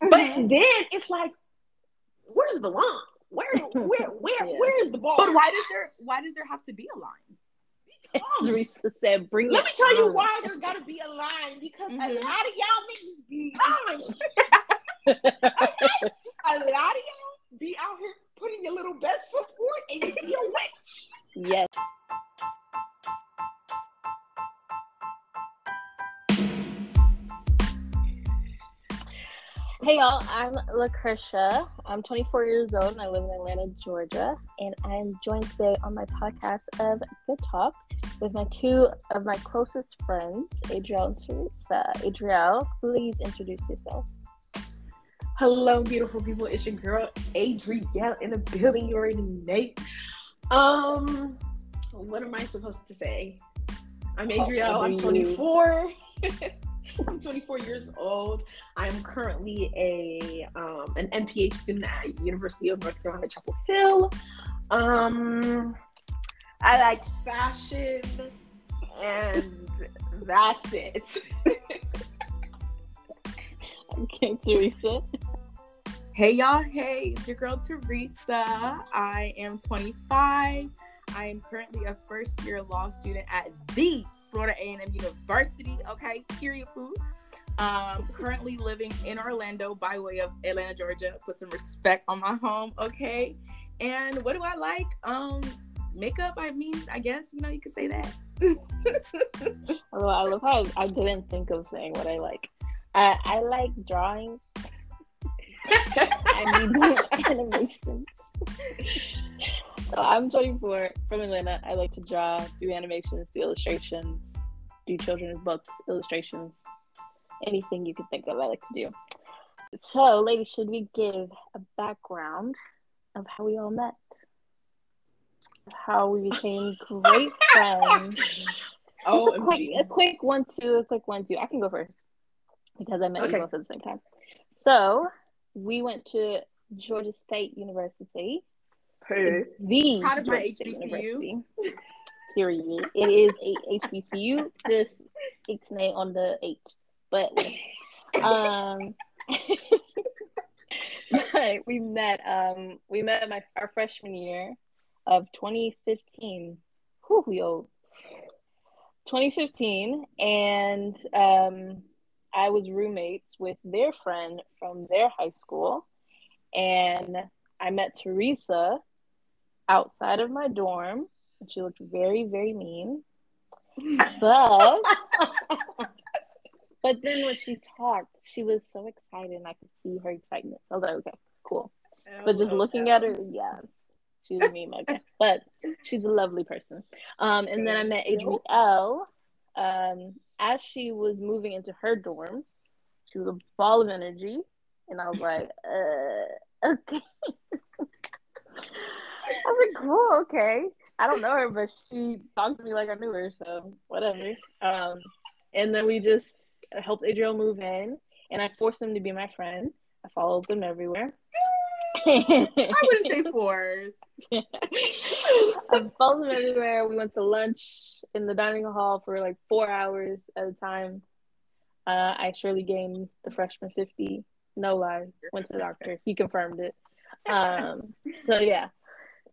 but then it's like, where's the line? Where, where, where, yeah. where is the ball? But why does there, why does there have to be a line? Theresa said, "Bring." Let me tell on. you why there got to be a line because mm-hmm. a lot of y'all niggas be lying. a lot of y'all be out here putting your little best foot forward and you be a witch. Yes. Hey y'all, I'm Lucretia. I'm 24 years old and I live in Atlanta, Georgia. And I'm joined today on my podcast of Good Talk with my two of my closest friends, Adrielle and Theresa. Adrielle, please introduce yourself. Hello, beautiful people. It's your girl Adrielle in the building. You already know. Um, what am I supposed to say? I'm Adrielle. I'm 24. I'm 24 years old. I'm currently a um, an MPH student at University of North Carolina Chapel Hill. Um, I like fashion, and that's it. okay, Theresa. Hey y'all, hey, it's your girl Theresa. I am 25. I am currently a first year law student at the Florida A&M University. Okay, period. Food. Um, currently living in Orlando by way of Atlanta, Georgia. Put some respect on my home. Okay. And what do I like? Um, makeup. I mean, I guess you know you could say that. oh, I love how I didn't think of saying what I like. I, I like drawing. I mean animations. So I'm 24 from Atlanta. I like to draw, do animations, do illustrations, do children's books, illustrations, anything you can think of. I like to do. So, ladies, should we give a background of how we all met? How we became great friends. Oh, a quick, a quick one, two, a quick one, two. I can go first because I met okay. you both at the same time. So, we went to Georgia State University. Hey. The Proud of my HBCU. Period. It is a HBCU. Just ixnay on the H. But um but we met um we met my our freshman year of 2015. Whew, we old. 2015 and um I was roommates with their friend from their high school, and I met Teresa outside of my dorm, and she looked very, very mean. But but then when she talked, she was so excited, and I could see her excitement. So I was like, okay, cool. but just looking at her, yeah, she's a mean okay. But she's a lovely person. Um, and then I met Adrielle. Um, as she was moving into her dorm, she was a ball of energy, and I was like, uh, okay. I was like, cool, okay. I don't know her, but she talked to me like I knew her, so whatever. Um, and then we just helped Adrielle move in, and I forced him to be my friend. I followed them everywhere. I wouldn't say force. I followed them everywhere. We went to lunch in the dining hall for like four hours at a time. Uh, I surely gained the freshman 50. No lie. Went to the doctor. He confirmed it. Um, so, yeah.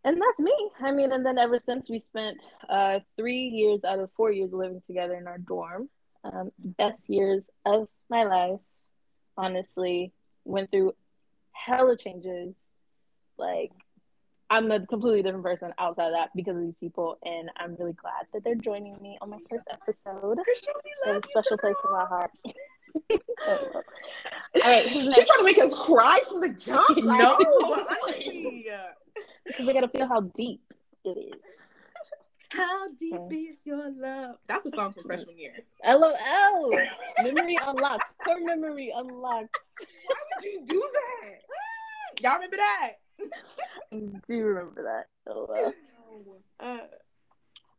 And that's me. I mean, and then ever since we spent uh, three years out of four years living together in our dorm. Um, best years of my life, honestly. Went through hella changes. Like, I'm a completely different person outside of that because of these people, and I'm really glad that they're joining me on my first episode. There's a special place in my heart. All right, she's trying to make us cry from the jump. no, because we gotta feel how deep it is. How deep okay. is your love? That's the song from freshman year. LOL. memory unlocked. Core memory unlocked. Why would you do that? Y'all remember that? I do remember that. Oh, well. uh, All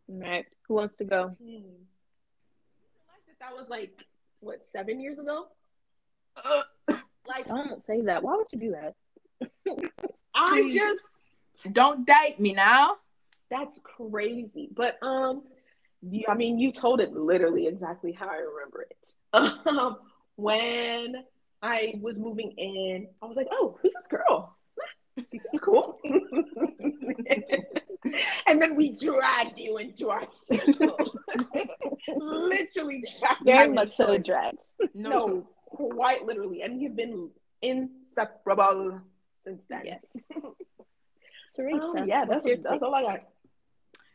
right. Who wants to go? That was like what seven years ago. like, I don't say that. Why would you do that? I just don't date me now. That's crazy. But um, you, I mean, you told it literally exactly how I remember it. Um, when I was moving in, I was like, oh, who's this girl? She seems cool. and then we dragged you into our circle. literally dragged Very much so dragged. No, no quite literally. And you've been inseparable since then. Yes. um, yeah, that's, that's all I got.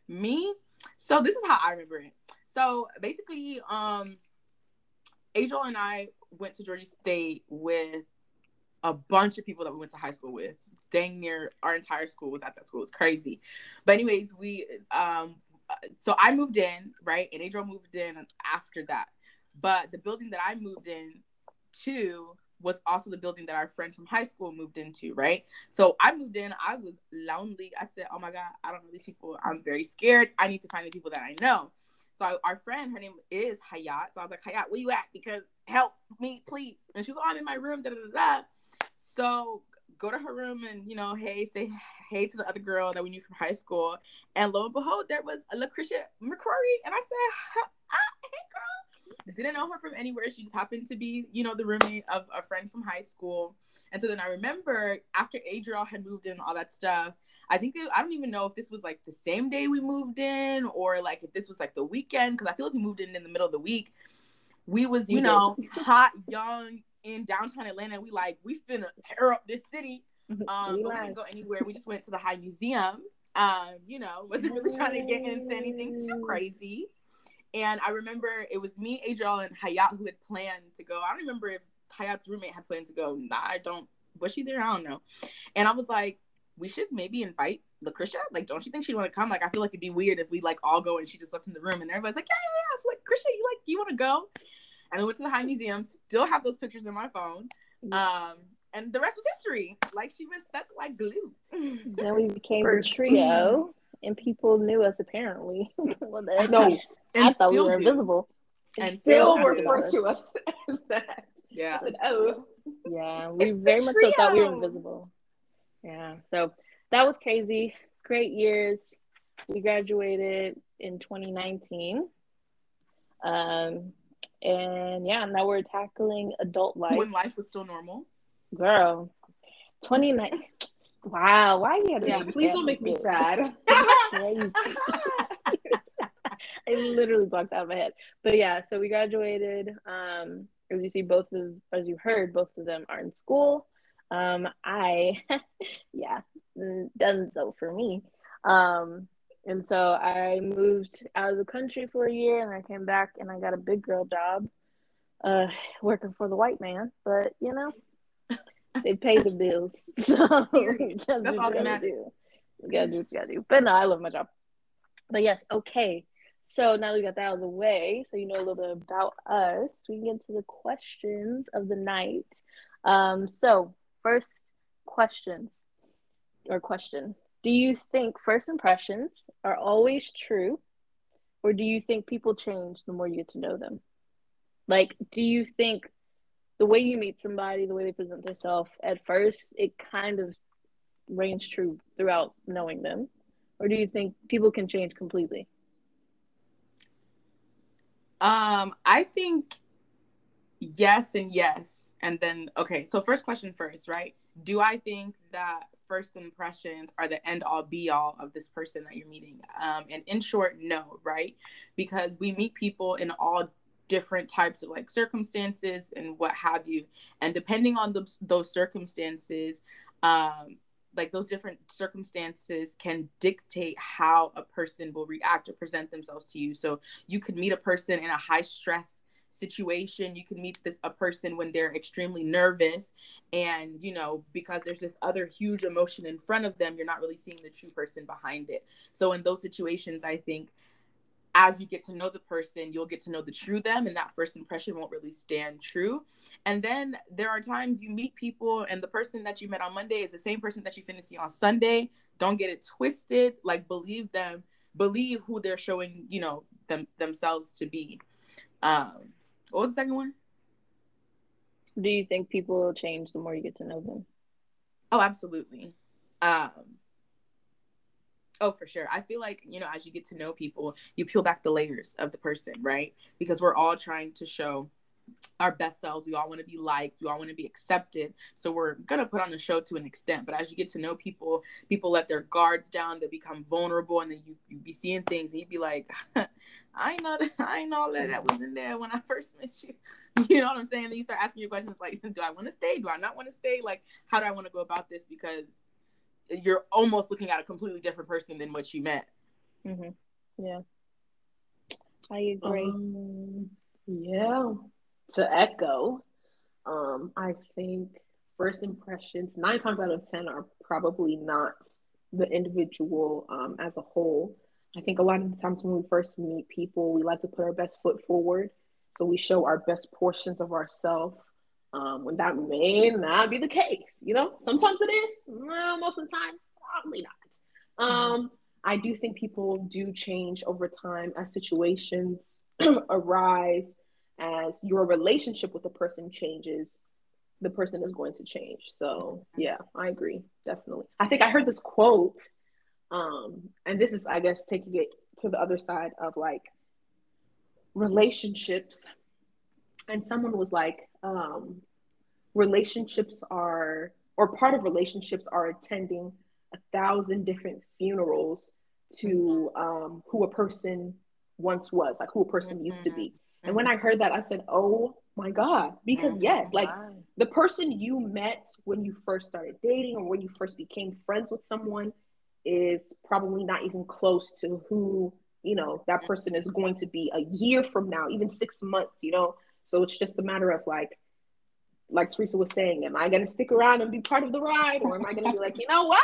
Me? So this is how I remember it. So basically, um, Angel and I went to Georgia State with a bunch of people that we went to high school with. Dang near our entire school was at that school. It's crazy. But anyways, we um so I moved in, right? And Adrielle moved in after that. But the building that I moved in to was also the building that our friend from high school moved into, right? So I moved in, I was lonely. I said, Oh my God, I don't know these people. I'm very scared. I need to find the people that I know. So our friend, her name is Hayat. So I was like, Hayat, where you at? Because help me, please. And she was, oh, I'm in my room, da da da. So go to her room and, you know, hey, say hey to the other girl that we knew from high school. And lo and behold, there was a Lucretia McCrory. And I said, ah, hey, girl. Didn't know her from anywhere. She just happened to be, you know, the roommate of a friend from high school. And so then I remember after Adrielle had moved in, all that stuff, I think I don't even know if this was like the same day we moved in or like if this was like the weekend because I feel like we moved in in the middle of the week. We was you know hot, young in downtown Atlanta. We like we finna tear up this city. Um, we we didn't go anywhere. We just went to the High Museum. Um, you know, wasn't really trying to get into anything too crazy. And I remember it was me, Adrielle, and Hayat who had planned to go. I don't remember if Hayat's roommate had planned to go. Nah, I don't. Was she there? I don't know. And I was like, we should maybe invite Lucretia. Like, don't you think she'd want to come? Like, I feel like it'd be weird if we like all go and she just left in the room and everybody's like, yeah, yeah, yeah. So like, Lucretia, you like, you want to go? And I went to the High Museum. Still have those pictures in my phone. Um, and the rest was history. Like she was stuck like glue. then we became a trio, and people knew us apparently. well, no, I thought we were do. invisible. And still, still refer to us as that. Yeah. Said, oh. Yeah, we it's very much so thought we were invisible. Yeah. So that was crazy. Great years. We graduated in 2019. Um, and yeah, now we're tackling adult life. When life was still normal. Girl, 29. wow. Why you yeah, please don't make me sad. I literally blocked out of my head. But yeah, so we graduated. Um, as you see, both of as you heard, both of them are in school. Um, I, yeah, done so for me. Um, and so I moved out of the country for a year and I came back and I got a big girl job uh, working for the white man. But, you know, they pay the bills. So that's all that matters. You gotta do what you gotta do. But no, I love my job. But yes, okay. So now we got that out of the way, so you know a little bit about us, we can get to the questions of the night. Um, so first questions or question do you think first impressions are always true or do you think people change the more you get to know them? Like do you think the way you meet somebody the way they present themselves at first it kind of reigns true throughout knowing them? Or do you think people can change completely? Um i think yes and yes and then okay so first question first right? Do i think that first impressions are the end all be all of this person that you're meeting. Um, and in short no right? Because we meet people in all different types of like circumstances and what have you. And depending on the, those circumstances um, like those different circumstances can dictate how a person will react or present themselves to you. So you could meet a person in a high stress situation you can meet this a person when they're extremely nervous and you know because there's this other huge emotion in front of them you're not really seeing the true person behind it. So in those situations i think as you get to know the person you'll get to know the true them and that first impression won't really stand true. And then there are times you meet people and the person that you met on monday is the same person that you finna see on sunday. Don't get it twisted. Like believe them. Believe who they're showing you know them themselves to be. Um what was the second one? Do you think people will change the more you get to know them? Oh, absolutely. Um, oh, for sure. I feel like, you know, as you get to know people, you peel back the layers of the person, right? Because we're all trying to show our best selves. We all want to be liked. We all want to be accepted. So we're gonna put on a show to an extent. But as you get to know people, people let their guards down. They become vulnerable, and then you you be seeing things, and you'd be like, I know that I know all that that was in there when I first met you. You know what I'm saying? Then you start asking your questions like, Do I want to stay? Do I not want to stay? Like, how do I want to go about this? Because you're almost looking at a completely different person than what you met. Mm-hmm. Yeah, I agree. Um, yeah to echo, um, I think first impressions nine times out of ten are probably not the individual um, as a whole. I think a lot of the times when we first meet people, we like to put our best foot forward. So we show our best portions of ourselves. Um, when that may not be the case, you know, sometimes it is. Well, most of the time, probably not. Um, I do think people do change over time as situations arise as your relationship with the person changes, the person is going to change. So yeah, I agree, definitely. I think I heard this quote, um, and this is, I guess, taking it to the other side of like relationships. And someone was like, um, relationships are, or part of relationships are attending a thousand different funerals to um, who a person once was, like who a person used to be. And when I heard that, I said, oh my God. Because, oh yes, like the person you met when you first started dating or when you first became friends with someone is probably not even close to who, you know, that person is going to be a year from now, even six months, you know? So it's just a matter of like, like Theresa was saying, am I going to stick around and be part of the ride? Or am I going to be like, you know what?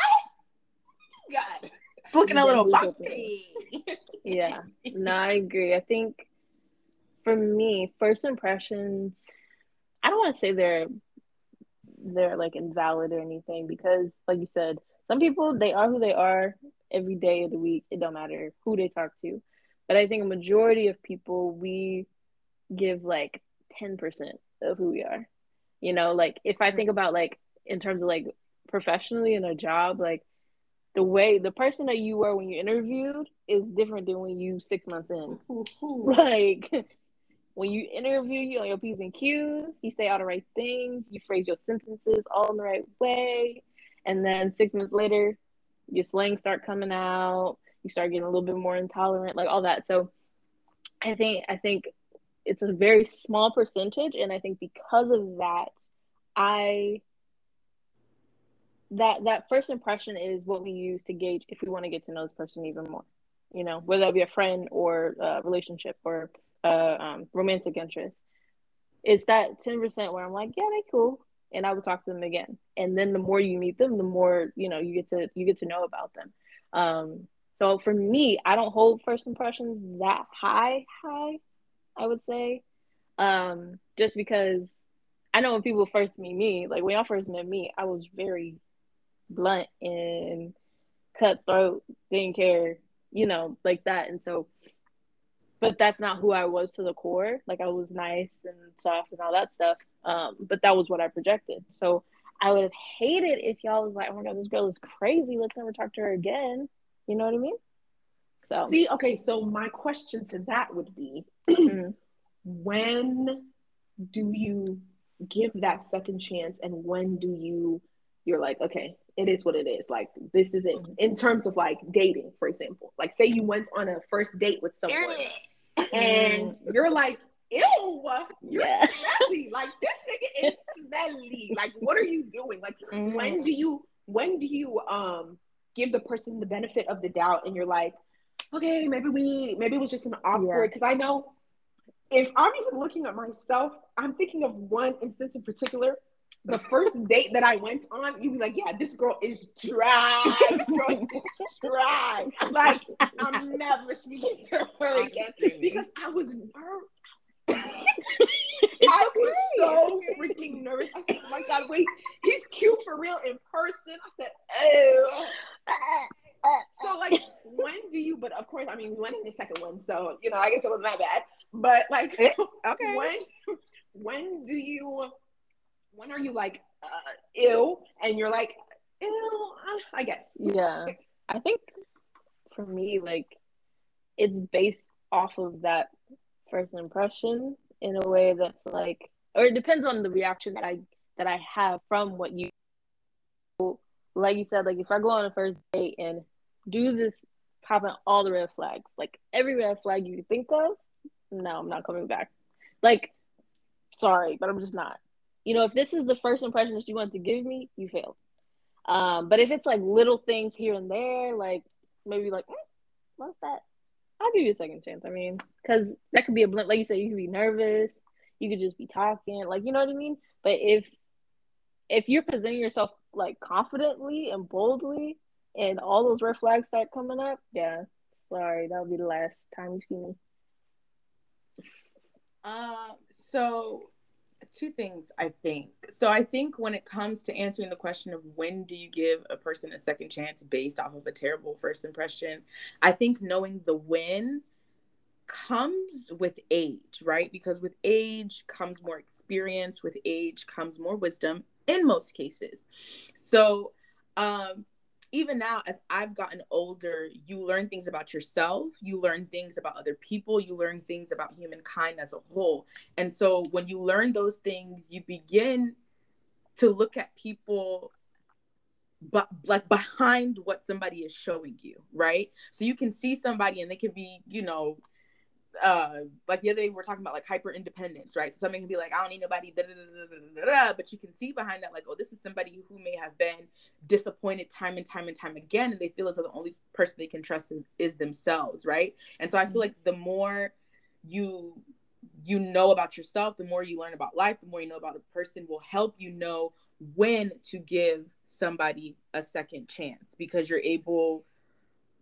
God, it's looking a little bumpy. yeah, no, I agree. I think for me, first impressions, I don't want to say they're they're like invalid or anything because like you said, some people they are who they are every day of the week. It don't matter who they talk to. But I think a majority of people we give like 10% of who we are. You know, like if I think about like in terms of like professionally in a job, like the way the person that you were when you interviewed is different than when you six months in. like when you interview you on your P's and Q's, you say all the right things, you phrase your sentences all in the right way. And then six months later, your slang start coming out, you start getting a little bit more intolerant, like all that. So I think I think it's a very small percentage and I think because of that, I that that first impression is what we use to gauge if we want to get to know this person even more. You know, whether that be a friend or a relationship or uh, um, romantic interest. It's that 10% where I'm like, yeah, they cool. And I would talk to them again. And then the more you meet them, the more, you know, you get to, you get to know about them. Um, so for me, I don't hold first impressions that high, high, I would say. Um, just because I know when people first meet me, like when y'all first met me, I was very blunt and cutthroat, didn't care, you know, like that. And so but that's not who I was to the core. Like I was nice and soft and all that stuff. Um, but that was what I projected. So I would have hated if y'all was like, oh my god, this girl is crazy. Let's never talk to her again. You know what I mean? So see, okay. So my question to that would be, mm-hmm. when do you give that second chance, and when do you you're like, okay, it is what it is. Like this isn't mm-hmm. in terms of like dating, for example. Like say you went on a first date with someone and mm. you're like, ew, you're yeah. smelly. Like this nigga is smelly. Like what are you doing? Like mm. when do you when do you um give the person the benefit of the doubt and you're like, okay, maybe we maybe it was just an awkward because yeah. I know if I'm even looking at myself, I'm thinking of one instance in particular the first date that I went on, you'd be like, yeah, this girl is dry. This girl is dry. Like, I'm never speaking to her again because I was nervous. I was so freaking nervous. I said, oh my God, wait, he's cute for real in person. I said, oh. So, like, when do you, but of course, I mean, we went in the second one, so, you know, I guess it wasn't that bad. But, like, okay. when, when do you when are you like uh, ill and you're like ill uh, i guess yeah i think for me like it's based off of that first impression in a way that's like, or it depends on the reaction that I that I have from what you. Like you said, like if I go on a first date and dudes is popping all the red flags, like every red flag you think of, no, I'm not coming back. Like, sorry, but I'm just not. You know, if this is the first impression that you want to give me, you failed. Um, but if it's like little things here and there, like maybe like, eh, what's that? I'll give you a second chance. I mean, because that could be a blend. Like you said, you could be nervous. You could just be talking. Like you know what I mean. But if if you're presenting yourself like confidently and boldly, and all those red flags start coming up, yeah, sorry, that'll be the last time you see me. Um. So two things I think. So I think when it comes to answering the question of when do you give a person a second chance based off of a terrible first impression, I think knowing the when comes with age, right? Because with age comes more experience, with age comes more wisdom in most cases. So um even now as i've gotten older you learn things about yourself you learn things about other people you learn things about humankind as a whole. And so when you learn those things you begin to look at people but like behind what somebody is showing you right? So you can see somebody and they can be you know uh like the other day we are talking about like hyper independence right so somebody can be like i don't need nobody da, da, da, but you can see behind that like oh this is somebody who may have been disappointed time and time and time again and they feel as though the only person they can trust is themselves right and so i feel mm-hmm. like the more you you know about yourself the more you learn about life the more you know about a person will help you know when to give somebody a second chance because you're able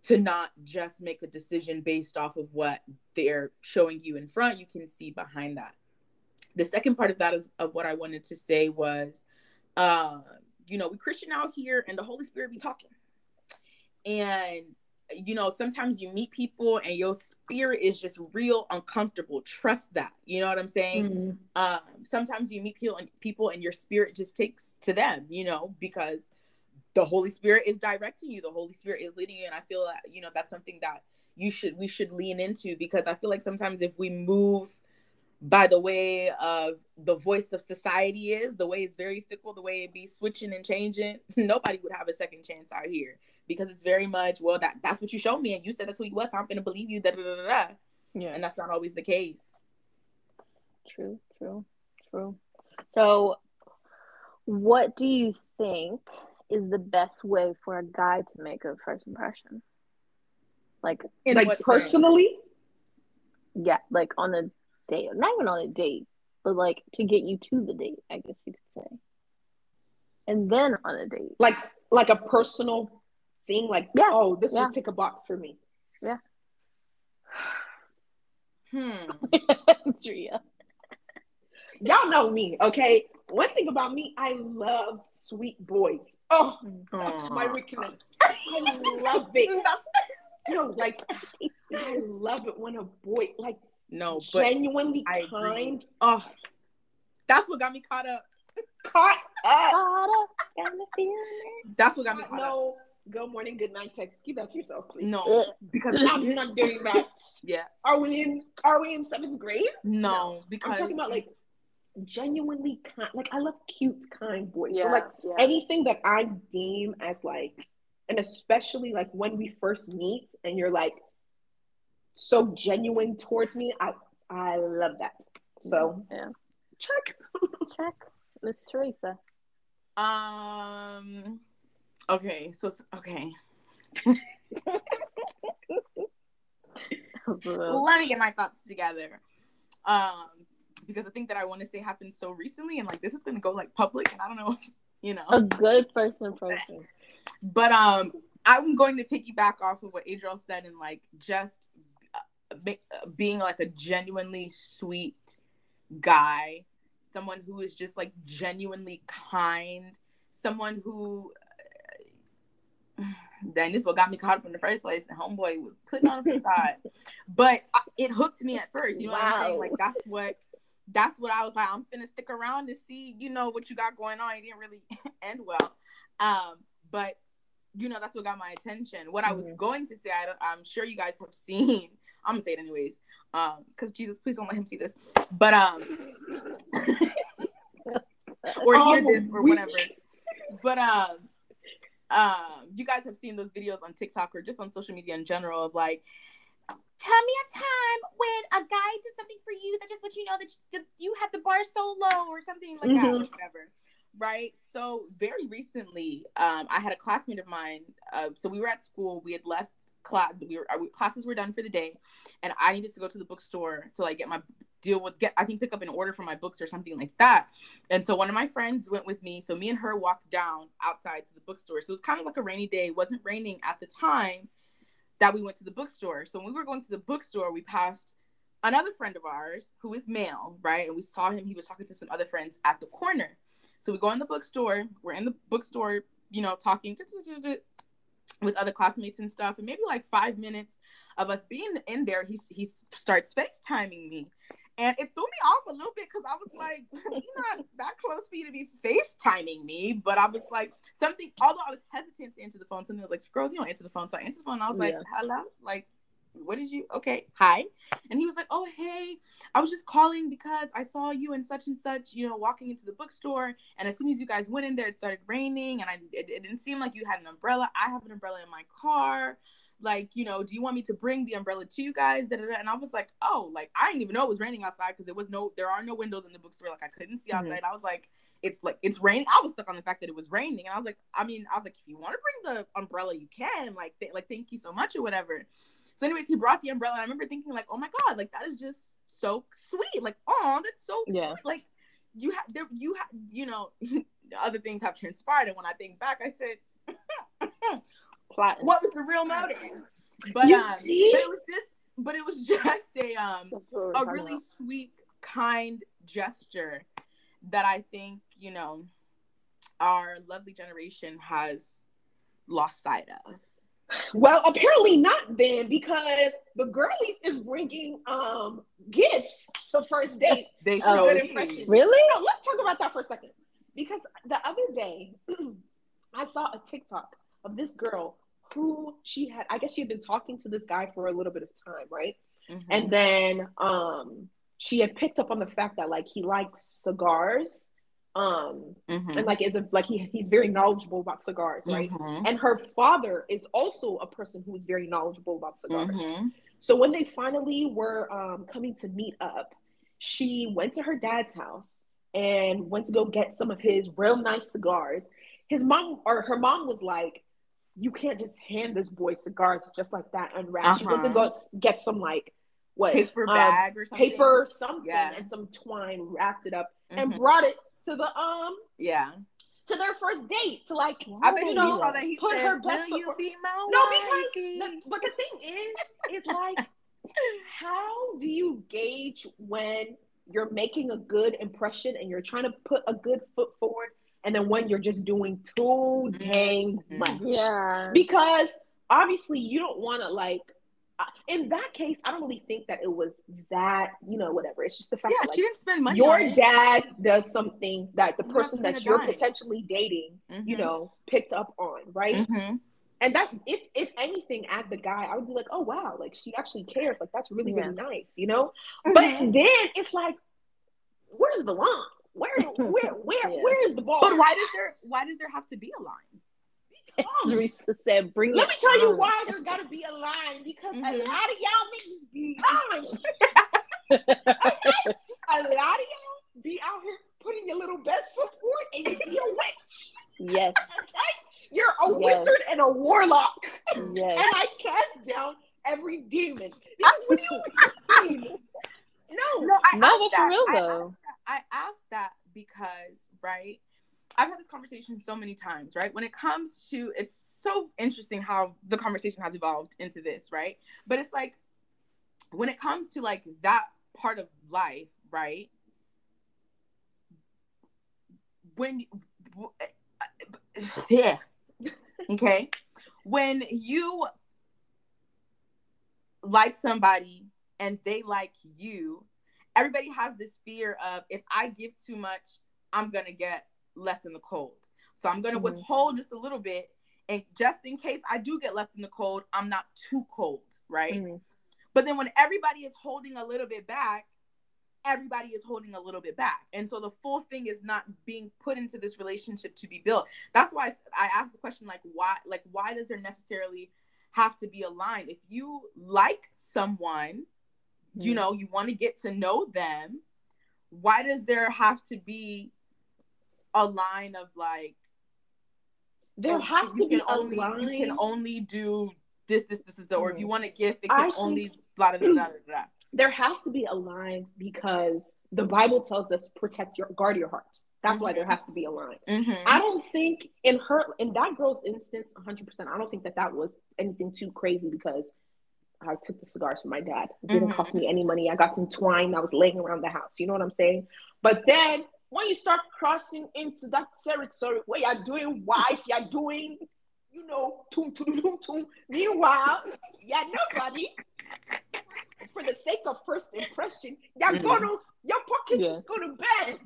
to not just make a decision based off of what they're showing you in front you can see behind that. The second part of that is of what i wanted to say was uh you know we christian out here and the holy spirit be talking. And you know sometimes you meet people and your spirit is just real uncomfortable. Trust that. You know what i'm saying? Mm-hmm. um sometimes you meet people and people and your spirit just takes to them you know because the Holy Spirit is directing you. The Holy Spirit is leading you. And I feel that, you know, that's something that you should, we should lean into because I feel like sometimes if we move by the way of the voice of society is, the way it's very fickle, the way it be switching and changing, nobody would have a second chance out here because it's very much, well, that that's what you showed me and you said that's who you was. So I'm going to believe you. Da, da, da, da. Yeah. And that's not always the case. True, true, true. So, what do you think is the best way for a guy to make a first impression? Like, In like personally? Yeah, like on a date. Not even on a date, but like to get you to the date, I guess you could say. And then on a date. Like like a personal thing, like yeah. oh, this yeah. would tick a box for me. Yeah. Hmm. Drea. Y'all know me, okay? one thing about me, I love sweet boys. Oh, that's my weakness. I love it. you know, like I love it when a boy like no genuinely kind. Oh, that's what got me caught up. Caught up. Caught up. Got me feeling it. That's what got me caught no. up. Good morning, good night text. Keep that to yourself, please. No, uh, because I'm not doing that. yeah. Are we in? Are we in seventh grade? No, no. because I'm talking about like genuinely kind like I love cute, kind boys. Yeah, so like yeah. anything that I deem as like and especially like when we first meet and you're like so genuine towards me, I I love that. So yeah. Check. Check. Miss Theresa. Um okay, so okay. Let me get my thoughts together. Um because the thing that I want to say happened so recently, and like this is gonna go like public, and I don't know, you know, a good first impression. But um, I'm going to piggyback off of what Adrielle said, and like just uh, uh, being like a genuinely sweet guy, someone who is just like genuinely kind, someone who. then this what got me caught up in the first place. The homeboy was putting on a facade, but uh, it hooked me at first. You know wow. what I'm saying? Like that's what that's what I was like. I'm gonna stick around to see, you know, what you got going on. It didn't really end well, um, but you know, that's what got my attention. What mm-hmm. I was mm-hmm. going to say, I am sure you guys have seen I'm gonna say it anyways. Um, because Jesus, please don't let him see this. But um, or hear Um, this or whatever. But um, um, you guys have seen those videos on TikTok or just on social media in general of like, tell me a time when a guy did something for you that just let you know that you, had the bar so low or something like that, or whatever. Right. So very recently, um, I had a classmate of mine. Uh, so we were at school. We had left class. We were our classes were done for the day, and I needed to go to the bookstore to like get my deal with get I think pick up an order for my books or something like that. And so one of my friends went with me. So me and her walked down outside to the bookstore. So it was kind of like a rainy day. It wasn't raining at the time that we went to the bookstore. So when we were going to the bookstore, we passed another friend of ours who is male, right? And we saw him. He was talking to some other friends at the corner. So we go in the bookstore. We're in the bookstore, you know, talking with other classmates and stuff. And maybe like five minutes of us being in there, he he starts FaceTiming me. And it threw me off a little bit because I was like, you're not that close for you to be FaceTiming me. But I was like, something, although I was hesitant to answer the phone, something was like, girl, you don't answer the phone. So I answered the phone and I was like, Yeah. hello? Like, what did you, okay, hi. And he was like, oh, hey, I was just calling because I saw you and such and such, you know, walking into the bookstore. And as soon as you guys went in there, it started raining. And I, it, it didn't seem like you had an umbrella. I have an umbrella in my car like you know do you want me to bring the umbrella to you guys? Da, da, da. and i was like oh like i didn't even know it was raining outside because there was no there are no windows in the bookstore. Like i couldn't see Mhm. outside. I was like it's like it's raining. I was stuck on the fact that it was raining. And i was like i mean i was like if you want to bring the umbrella you can. Like th- like thank you so much or whatever. So anyways he brought the umbrella and i remember thinking like oh my god like that is just so sweet. Like oh that's so Yeah. sweet. Like you have there you have you know other things have transpired. And when i think back i said Plotting. what was the real motive? But You um, see? but it was just but it was just a um That's what we're a really about. sweet, kind gesture that I think, you know, our lovely generation has lost sight of. Well, apparently not then, because the girlies is bringing um gifts to first dates. They for sure good is. impressions. Really? No, let's talk about that for a second. Because the other day, I saw a TikTok of this girl who she had, I guess she had been talking to this guy for a little bit of time, right? Mhm. And then um she had picked up on the fact that like he likes cigars. Um Mhm. and like is a like he he's very knowledgeable about cigars, right? Mhm. And her father is also a person who is very knowledgeable about cigars. Mhm. So when they finally were um, coming to meet up, she went to her dad's house and went to go get some of his real nice cigars. His mom or her mom was like, "You can't just hand this boy cigars just like that unwrapped." She went to Uh-huh. go get some like what Paper um, bag or something. paper something Yeah. and some twine, wrapped it up and Mhm. brought it to the um Yeah. to their first date to like I bet you know saw that he put said, her best "Will foot you be my no, because the, but the thing is, is like, how do you gauge when you're making a good impression and you're trying to put a good foot forward, and then when you're just doing too dang Mhm. much? Yeah. Because obviously you don't want to like. uh, In that case, I don't really think that it was that you know whatever. It's just the fact yeah, that like, she didn't spend money. your on it. dad does something that the You have person that you're dime. potentially dating, you Mhm. know, picked up on, right? Mhm. and that if if anything as the guy i would be like oh wow like she actually cares like that's really Yeah. really nice you know Mhm. but then it's like where's the line where where where Yeah. where is the ball But why does there why does there have to be a line? Theresa said, "Bring let me tell you why there gotta be a line because a Mhm. lot of y'all niggas be lying. a lot of y'all be out here putting your little best foot forward and you be a witch Yes, okay you're a Yes. wizard and a warlock Yes. and. I cast down every demon. Because what do you mean? No. No, I No, asked but for that. real, I though. I asked that because, right? I've had this conversation so many times, right? When it comes to, it's so interesting how the conversation has evolved into this, right? But it's like, when it comes to like that part of life, right? When, yeah, okay. When you like somebody and they like you, everybody has this fear of if I give too much, I'm gonna get left in the cold. So I'm gonna Mhm. withhold just a little bit, and just in case I do get left in the cold, I'm not too cold, right? Mhm. But then when everybody is holding a little bit back, everybody is holding a little bit back. And so the full thing is not being put into this relationship to be built. That's why I asked the question like why like why does there necessarily have to be aligned? If you like someone, mm-hmm. you know, you want to get to know them, why does there have to be a line of like there oh, has to be only line. you can only do this, this, this is the, or if you mm. want a gift, it can I only blah, blah, blah, blah, blah. There has to be a line because the Bible tells us protect your, guard your heart. That's mm-hmm. why there mm-hmm. has to be a line. Mm-hmm. I don't think in her, in that girl's instance, 100%, I don't think that that was anything too crazy because I took the cigars from my dad. It didn't mm-hmm. cost me any money. I got some twine that was laying around the house. You know what I'm saying? But then when you start crossing into that territory where you're doing wife, you're doing you know, toom, toom, toom, toom. Meanwhile, yeah, nobody. For the sake of first impression, you're mm-hmm. gonna, your pocket yeah. is gonna bend.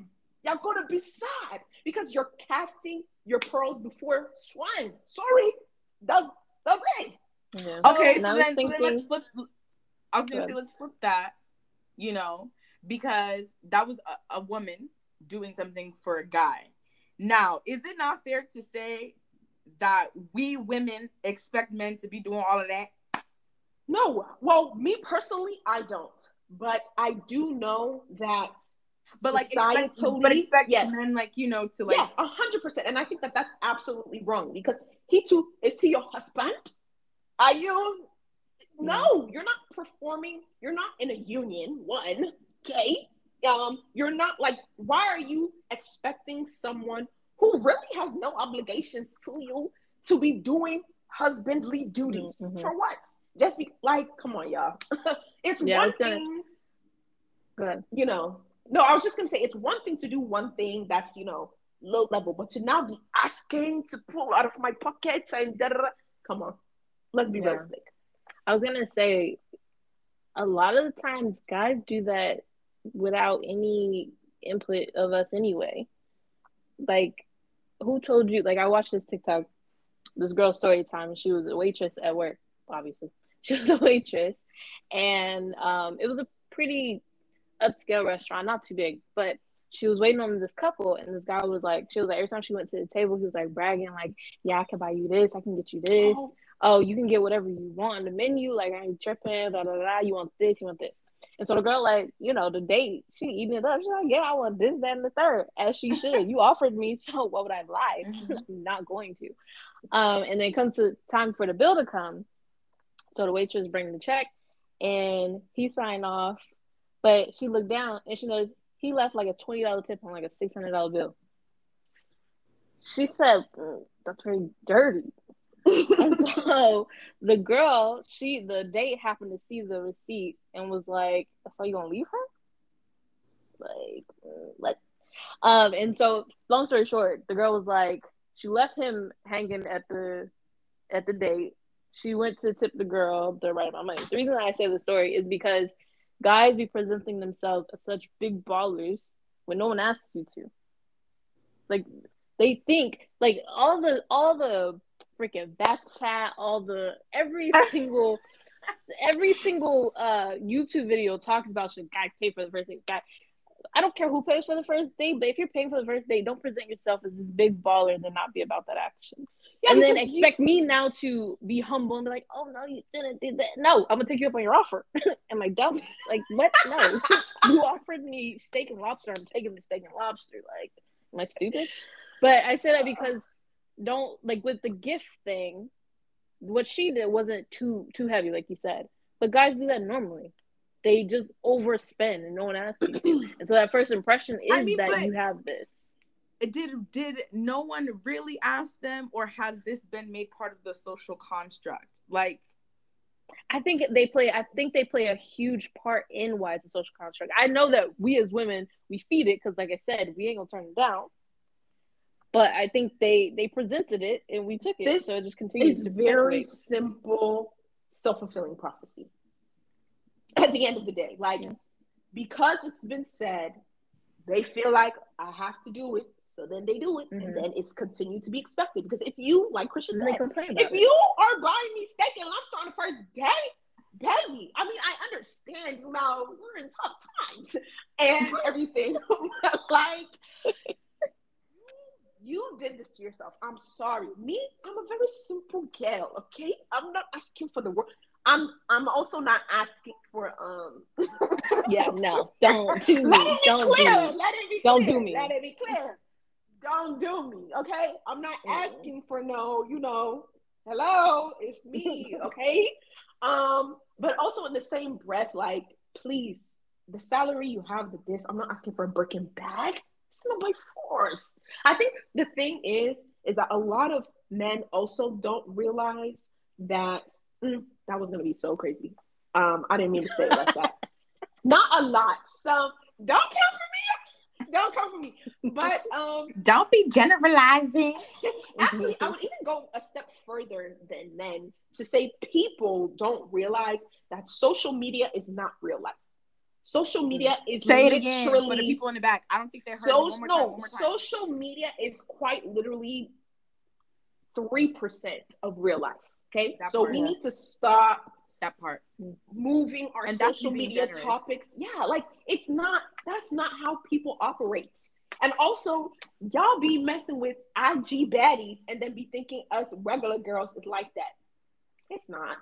You're gonna be sad because you're casting your pearls before swine. Sorry, does does it? Yeah. Okay, so then, thinking... so then, let's flip. I was gonna say let's flip that. You know, because that was a, a woman doing something for a guy. Now, is it not fair to say that we women expect men to be doing all of that? No. Well, me personally, I don't. But I do know that but like expect, but expect yes. men like you know to like yeah a hundred percent and i think that that's absolutely wrong because he too is he your husband are you no you're not performing you're not in a union one okay um you're not like why are you expecting someone who really has no obligations to you to be doing husbandly duties mm-hmm. for what? Just be like, come on, y'all. it's yeah, one gonna... thing. Good. You know, no, I was just gonna say it's one thing to do one thing that's you know low level, but to now be asking to pull out of my pockets and da, da, come on, let's be yeah. realistic. I was gonna say, a lot of the times guys do that without any input of us anyway. Like who told you? Like I watched this TikTok, this girl story time. She was a waitress at work. Obviously, she was a waitress, and um, it was a pretty upscale restaurant, not too big, but she was waiting on this couple, and this guy was like, she was like, every time she went to the table, he was like bragging, like, yeah, I can buy you this, I can get you this. Oh, oh you can get whatever you want on the menu. Like I ain't tripping. Da da da. You want this? You want this? And so the girl, like, you know, the date, she eating it up. She's like, yeah, I want this, that, and the third, as she should. you offered me, so what would I lie? Mm-hmm. Not going to. Um, and then comes to time for the bill to come. So the waitress bring the check, and he signed off. But she looked down, and she knows he left like a twenty dollar tip on like a six hundred dollar bill. She said, mm, "That's very dirty." And so the girl, she the date happened to see the receipt and was like, "So you gonna leave her?" Like, like, um, and so long story short, the girl was like, she left him hanging at the at the date. She went to tip the girl the right amount of money. The reason I say the story is because guys be presenting themselves as such big ballers when no one asks you to. Like they think like all the all the freaking back chat, all the every single every single uh YouTube video talks about should guys pay for the first date. Guy, I don't care who pays for the first date, but if you're paying for the first date, don't present yourself as this big baller and then not be about that action. Yeah, and then expect you... me now to be humble and be like, "Oh no, you didn't do that." No, I'm gonna take you up on your offer. Am I dumb? Like what? No, you offered me steak and lobster. I'm taking the steak and lobster. Like, am I stupid? But I say that because don't like with the gift thing. What she did wasn't too too heavy, like you said. But guys do that normally. They just overspend and no one asks you. and so that first impression is I mean, that you have this. It did did no one really ask them, or has this been made part of the social construct? Like, I think they play. I think they play a huge part in why it's a social construct. I know that we as women we feed it because, like I said, we ain't gonna turn it down but I think they they presented it and we took it. This so it just continues. It's very simple, self fulfilling prophecy. At the end of the day, like yeah. because it's been said, they feel like I have to do it, so then they do it, mm-hmm. and then it's continued to be expected. Because if you, like Christian said, if it. you are buying me steak and lobster on the first day, baby. I mean, I understand, you know, we're in tough times and everything. like, you did this to yourself. I'm sorry. Me, I'm a very simple girl, okay? I'm not asking for the world. I'm I'm also not asking for um Yeah, no. Don't do me. Don't clear. do me. Let it be Don't clear. do me. Let it be clear. Don't do me, okay? I'm not asking for no, you know, hello, it's me, okay? um, but also in the same breath, like, please, the salary you have, the this, I'm not asking for a Birkin bag. It's not by force. I think the thing is, is that a lot of men also don't realize that mm, that was gonna be so crazy. Um, I didn't mean to say it like that. Not a lot. So don't count for me. Don't come for me. But um, Don't be generalizing. actually, I would even go a step further than men to say people don't realize that social media is not real life. Social mm-hmm. media is Say it literally again for the people in the back. I don't think they heard so, it. No, time, one more time. social media is quite literally three percent of real life. Okay, That so part, we yeah. need to stop that part. moving our And social media generous. topics. Yeah, like it's not. That's not how people operate. And also, y'all be messing with IG baddies and then be thinking us regular girls is like that. It's not.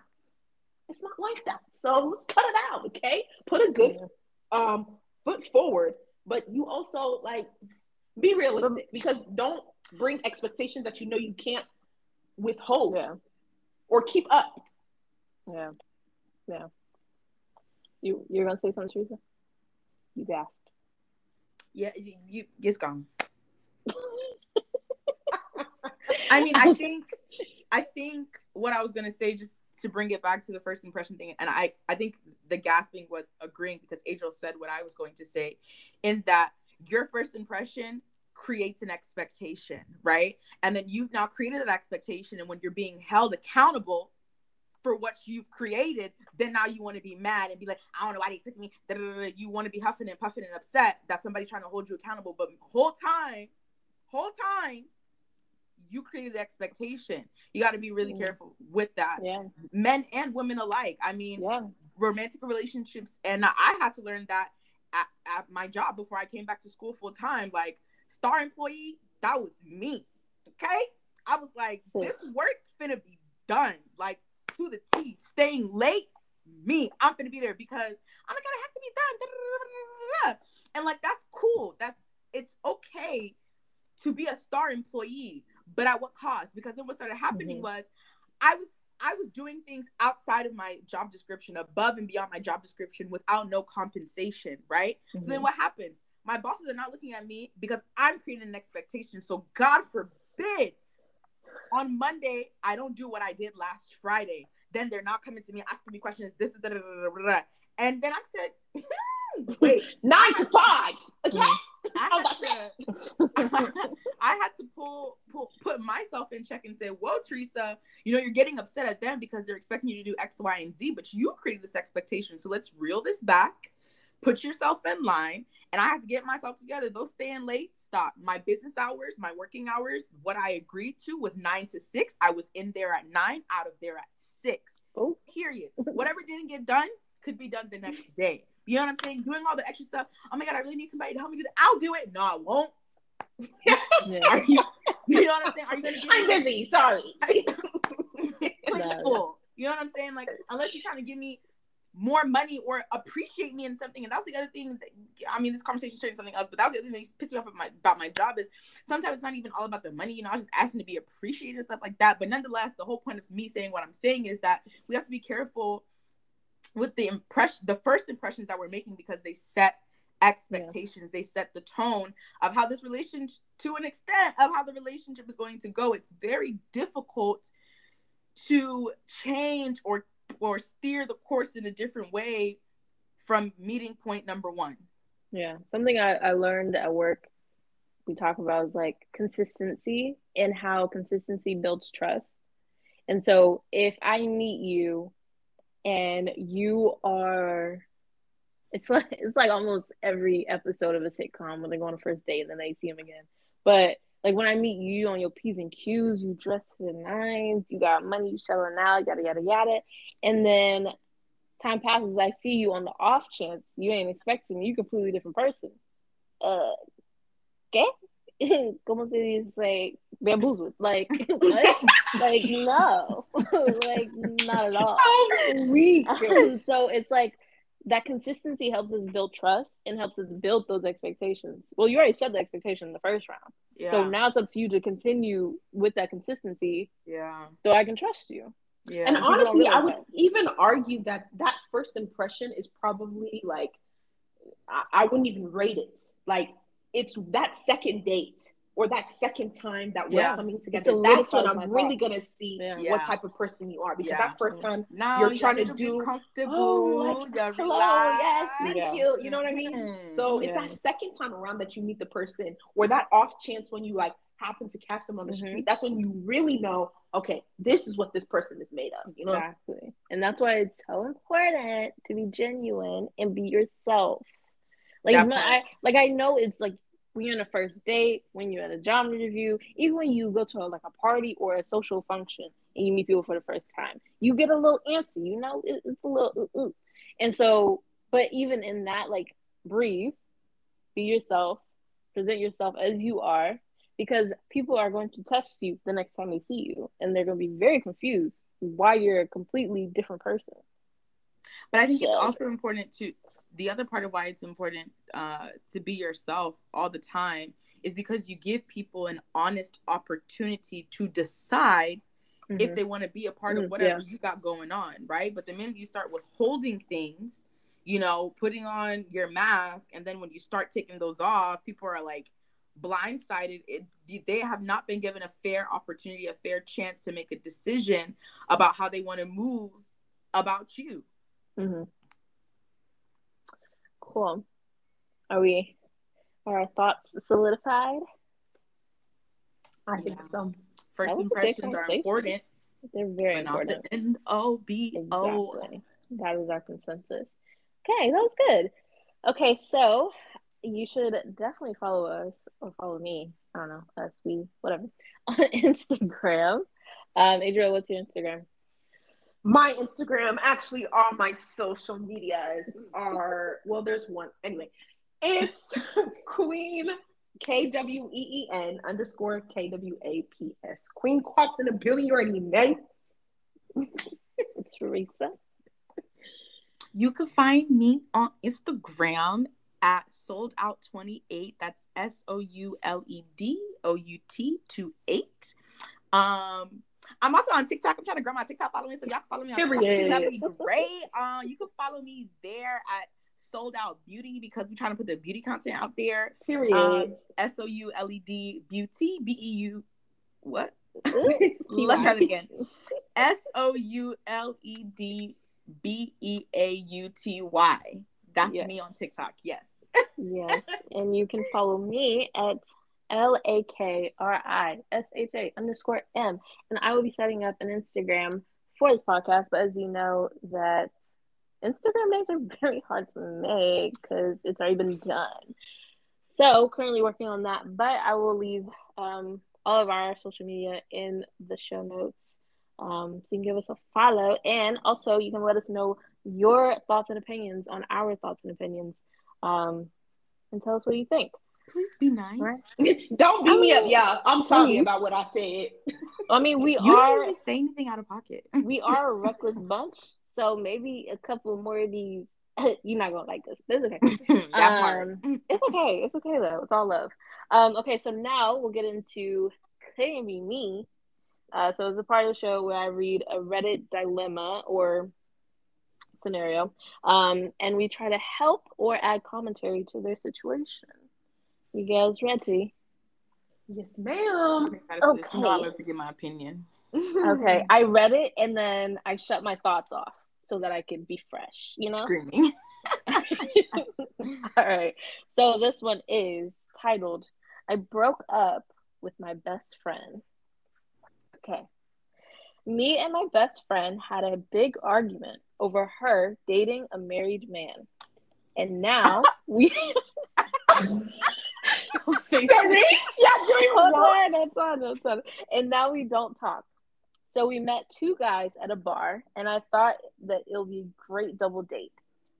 It's not like that. So let's cut it out, okay? Put a good um foot forward, but you also like be realistic because don't bring expectations that you know you can't withhold Yeah. or keep up. Yeah. Yeah. You you're gonna say something, Theresa? You gasped. Yeah, you, you it's gone. I mean, I think, I think what I was gonna say, just to bring it back to the first impression thing, and I, I think the gasping was agreeing because Adrielle said what I was going to say, in that your first impression creates an expectation, right? And then you've now created that expectation, and when you're being held accountable for what you've created, then now you want to be mad and be like, I don't know why they fix me. Da, da, da. You want to be huffing and puffing and upset that somebody's trying to hold you accountable, but whole time, whole time, you created the expectation. You got to be really careful with that, Yeah. men and women alike. I mean, Yeah. romantic relationships, and I had to learn that at, at my job before I came back to school full time. Like star employee, that was me. Okay, I was like, this work finna be done, like to the T. Staying late, me. I'm gonna be there because I'm like, it has to be done. And like that's cool. That's it's okay to be a star employee, but at what cost? Because then what started happening Mhm. was I was I was doing things outside of my job description, above and beyond my job description without no compensation, right? So then Mhm. what happens? My bosses are not looking at me because I'm creating an expectation. So God forbid on Monday I don't do what I did last Friday. Then they're not coming to me asking me questions. This is da, da, da, da, da, da. And then I said, "Hmm, wait, Nine to five. Okay. I Oh, had to, I had to pull, pull, put myself in check and say, "Whoa, Theresa, you know you're getting upset at them because they're expecting you to do X, Y, and Z, but you created this expectation. So let's reel this back, put yourself in line, and I have to get myself together. Those staying late, stop. My business hours, my working hours, what I agreed to was nine to six. I was in there at nine, out of there at six. Oh. Period. Whatever didn't get done could be done the next day. You know what I'm saying? Doing all the extra stuff. Oh my god, I really need somebody to help me do that. I'll do it. No, I won't. Yeah. You? You know what I'm saying? Are you gonna give I'm me busy. Sorry. principle? You know what I'm saying? Like, unless you're trying to give me more money or appreciate me in something, and that's the other thing. That, I mean, this conversation turned something else, but that was the other thing that pissed me off about my, about my job is sometimes it's not even all about the money. You know, I was just asking to be appreciated and stuff like that. But nonetheless, the whole point of me saying what I'm saying is that we have to be careful with the impression, the first impressions that we're making because they set expectations they set the tone of how this relationship to an extent of how the relationship is going to go. It's very difficult to change or or steer the course in a different way from meeting point number one. Yeah, something I, I learned at work we talk about is like consistency and how consistency builds trust. And so if I meet you and you are it's like it's like almost every episode of a sitcom when they go on a first date and then they see him again. But like when I meet you on your P's and Q's, you dress to the nines, you got money, you selling out, yada yada yada. And then time passes, I see you on the off chance you ain't expecting me, you completely different person. Uh, okay. Como se dice bamboozled? Like what? like no, like not at all. Weak. so it's like that consistency helps us build trust and helps us build those expectations. Well, you already set the expectation in the first round. Yeah. So now it's up to you to continue with that consistency yeah. so I can trust you. Yeah. And people don't honestly, I would that. even argue that that first impression is probably like, I, I wouldn't even rate it. Like, it's that second date or that second time that we're Yeah. coming together. That's when I'm really thought. gonna see Yeah. what type of person you are. Because Yeah. that first time, now you're you trying to be do- comfortable. oh, like, hello, yes, thank you. You know what I mean? Mhm. So it's that second time around that you meet the person, or that off chance when you like happen to catch them on the Mhm. street. That's when you really know, okay, this is what this person is made of. You know? Exactly. And that's why it's so important to be genuine and be yourself. Like my. I, like I know it's like when you're on a first date, when you're at a job interview, even when you go to a, like a party or a social function and you meet people for the first time, you get a little antsy, you know, it, it's a little, ooh, ooh. and so, but even in that, like breathe, be yourself, present yourself as you are, because people are going to test you the next time they see you, and they're going to be very confused why you're a completely different person. But I think it's also important to the other part of why it's important uh, to be yourself all the time is because you give people an honest opportunity to decide if Mhm. they want to be a part of Mm, whatever you got going on, right? But the minute you start withholding things, you know, putting on your mask, and then when you start taking those off, people are like blindsided. It, they have not been given a fair opportunity, a fair chance to make a decision about how they want to move about you. Mhm. Cool. Are we? Are our thoughts solidified? I think Yeah. so. First That was a good impressions are important, They're very important. the end all be all. Exactly. That is our consensus. Okay, that was good. Okay, so you should definitely follow us or follow me. I don't know, us, we, whatever, on Instagram. Um, Adrielle, what's your Instagram? My Instagram, actually, all my social medias are well. There's one anyway. It's Queen K W E E N underscore K W A P S. Queen Quaps in a billion. You already know. It's Theresa. You can find me on Instagram at sold out 28. That's S O U L E D O U T 2 8. Um, I'm also on TikTok. I'm trying to grow my TikTok following, so y'all can follow me on TikTok. That'd be great. Um, you can follow me there at Sold Out Beauty because we're trying to put the beauty content out there. Period. Um, S O U L E D Beauty B E U. What? Let's try it again. S O U L E D B E A U T Y. That's Yes. me on TikTok. Yes. Yes, and you can follow me at L A K R I S H A underscore M, and I will be setting up an Instagram for this podcast. But as you know, that Instagram names are very hard to make because it's already been done. So currently working on that, but I will leave um, all of our social media in the show notes. Um, so you can give us a follow, and also you can let us know your thoughts and opinions on our thoughts and opinions um, and tell us what you think. Please be nice. Right. Don't beat I me up, mean, y'all. I'm sorry please. about what I said. I mean, we You don't are even say anything out of pocket. we are a reckless bunch, so maybe a couple more of these. You're not gonna like this, but it's okay. that part. Um, It's okay. It's okay though. It's all love. Um, okay, so now we'll get into Couldn't Be Me. Uh, so it's a part of the show where I read a Reddit dilemma or scenario, um, and we try to help or add commentary to their situation. You guys ready? Yes, ma'am. okay. for this. You know I Okay. love to give my opinion. Okay, I read it and then I shut my thoughts off so that I could be fresh. You know. Screaming. All right. So this one is titled I broke up with my best friend. Okay. Me and my best friend had a big argument over her dating a married man. And now we Sorry, y'all doing Hold what? on, hold on, hold on. And now we don't talk. So we met two guys at a bar, and I thought that it'll be a great double date.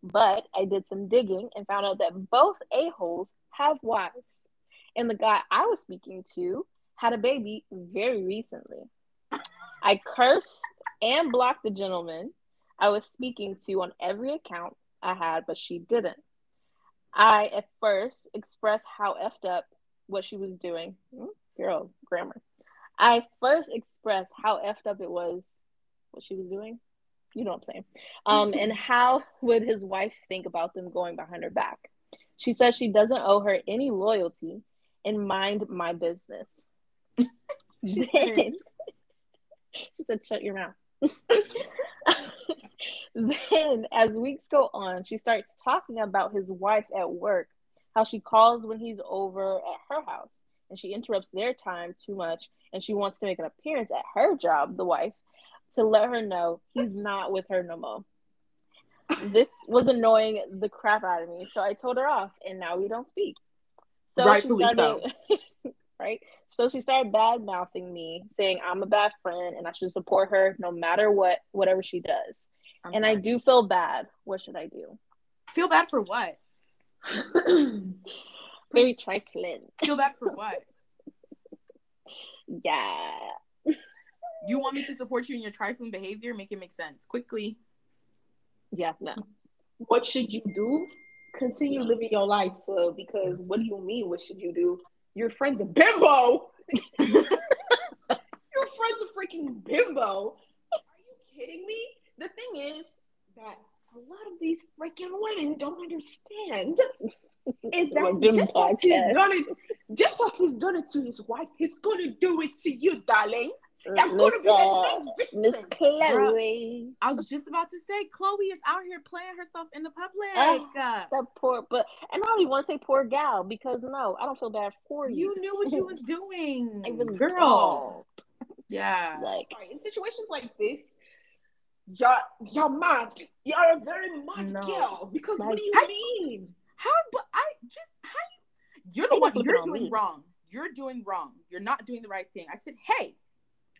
But I did some digging and found out that both a-holes have wives. And the guy I was speaking to had a baby very recently. I cursed and blocked the gentleman I was speaking to on every account I had, but she didn't. I at first expressed how effed up what she was doing. Hmm, girl, grammar. I first expressed how effed up it was what she was doing. You know what I'm saying? Um, and how would his wife think about them going behind her back? She says she doesn't owe her any loyalty and mind my business. She said, shut your mouth. Then, as weeks go on, she starts talking about his wife at work, how she calls when he's over at her house, and she interrupts their time too much, and she wants to make an appearance at her job, the wife, to let her know he's not with her no more. This was annoying the crap out of me, so I told her off, and now we don't speak. So Rightfully she started, right? So she started bad mouthing me, saying I'm a bad friend and I should support her no matter what, whatever she does. I'm and I do feel bad. What should I do? feel bad for what? Very Please. trifling. Feel bad for what? Yeah. You want me to support you in your trifling behavior? Make it make sense quickly. Yeah, no. what should you do? Continue living your life, so because what do you mean? What should you do? Your friend's a bimbo. Your friend's a freaking bimbo. Are you kidding me? The thing is that a lot of these freaking women don't understand is that just as he's done it, just as he's done it to his wife, he's gonna do it to you, darling. You're gonna Miss, be the uh, next Miss. Chloe. I was just about to say, Chloe is out here playing herself in the public. Oh. Uh, That poor, but and I don't even want to say poor gal because no, I don't feel bad for you. you knew what you was doing, I was girl. Yeah. Like, Sorry, in situations like this, you're you're mad. You're a very mad No. girl. Because Like, what do you I- mean? How? But I just how you? You're the They one. You're doing me. wrong. You're doing wrong. You're not doing the right thing. I said, hey,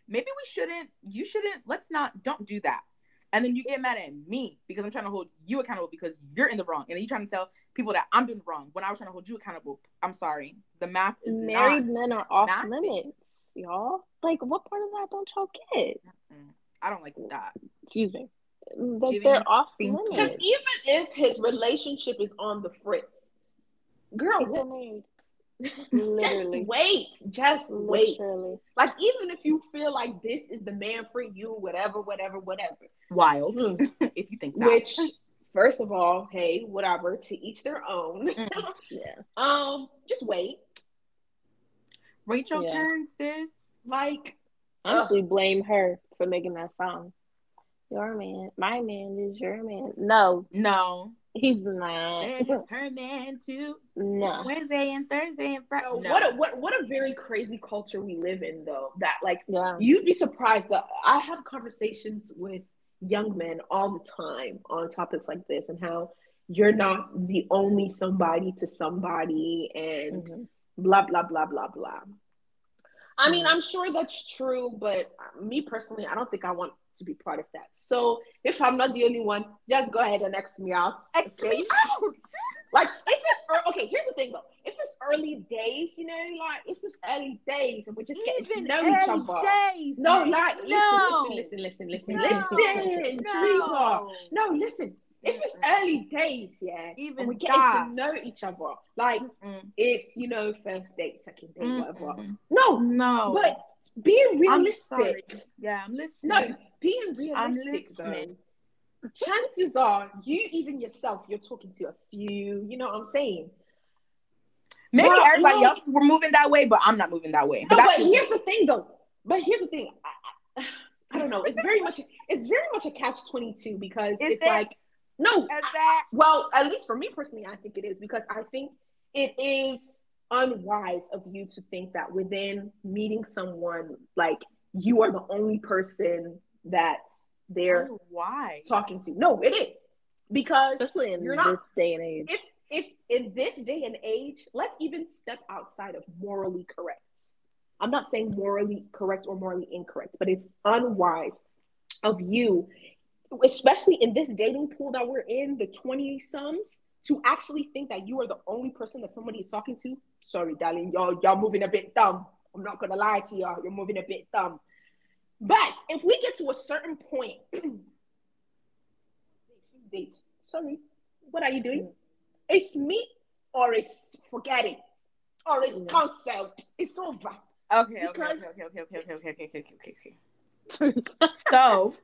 maybe we shouldn't. You shouldn't. Let's not. Don't do that. And then you get mad at me because I'm trying to hold you accountable because you're in the wrong, and then you trying to tell people that I'm doing wrong when I was trying to hold you accountable. I'm sorry. The math is married not. men are off not limits, y'all. Like, what part of that don't y'all get? Mm, I don't like that. Excuse me. Like, they're off stinky. Because limits. even if his relationship is on the fritz, girl, He's just wait. Just wait. Literally. Like even if you feel like this is the man for you, whatever, whatever, whatever. Wild. Hmm. if you think that. Which, first of all, hey, whatever, to each their own. Mm. Yeah. um, just wait. Rachel your Yeah. turn, sis. Like Honestly, blame her for making that song. Your man, my man is your man. No, No. he's not. And it's her man too. no. Wednesday and Thursday and Friday. So what a what what a very crazy culture we live in though. That like Yeah. you'd be surprised that I have conversations with young men all the time on topics like this and how you're not the only somebody to somebody and Mhm. blah blah blah blah blah. I mean, Mm. I'm sure that's true, but me personally, I don't think I want to be part of that. So if I'm not the only one, just go ahead and X me out. X okay? me out. Like if it's okay, here's the thing though. If it's early days, you know, like if it's early days and we're just getting to know each other. days. No, man. like listen, No. listen, listen, listen, No. listen, listen, Theresa. No. No, listen. If it's early days, yeah, Even we're getting that. to know each other, like Mm-mm. it's you know first date, second date, whatever. Mm-mm. No, No. but being I'm realistic. Yeah, I'm listening. No, being realistic though. listening. Chances are, you even yourself, you're talking to a few. You know what I'm saying? Maybe Well, everybody no. else were moving that way, but I'm not moving that way. No, But but, that's just here's the thing, though. But here's the thing. I, I, I don't know. It's very much. It's very much a catch twenty two because Is it's it? like no. Is that Well, at least for me personally, I think it is because I think it is unwise of you to think that within meeting someone, like you are the only person that they're why? talking to. No, it is because Especially in you're this not. day and age. If if in this day and age, let's even step outside of morally correct. I'm not saying morally correct or morally incorrect, but it's unwise of you, especially in this dating pool that we're in, the 20 sums, to actually think that you are the only person that somebody is talking to. Sorry, darling, y'all, y'all moving a bit dumb. I'm not gonna lie to y'all, you're moving a bit dumb. But if we get to a certain point, date. Sorry, what are you doing? It's me or it's forgetting or it's mm. yeah. cancelled. It's over. Okay, because... okay, okay, okay, okay, okay, okay, okay, okay, okay, okay. so,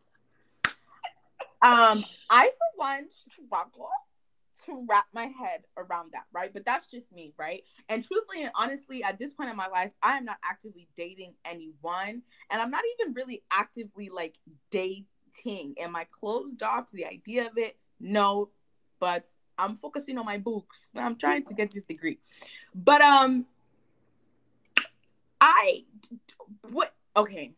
um, I for one struggle to wrap my head around that, right? But that's just me, right? And truthfully and honestly, at this point in my life, I am not actively dating anyone, and I'm not even really actively like dating. Am I closed off to the idea of it? No, but I'm focusing on my books. I'm trying to get this degree. But um I what okay.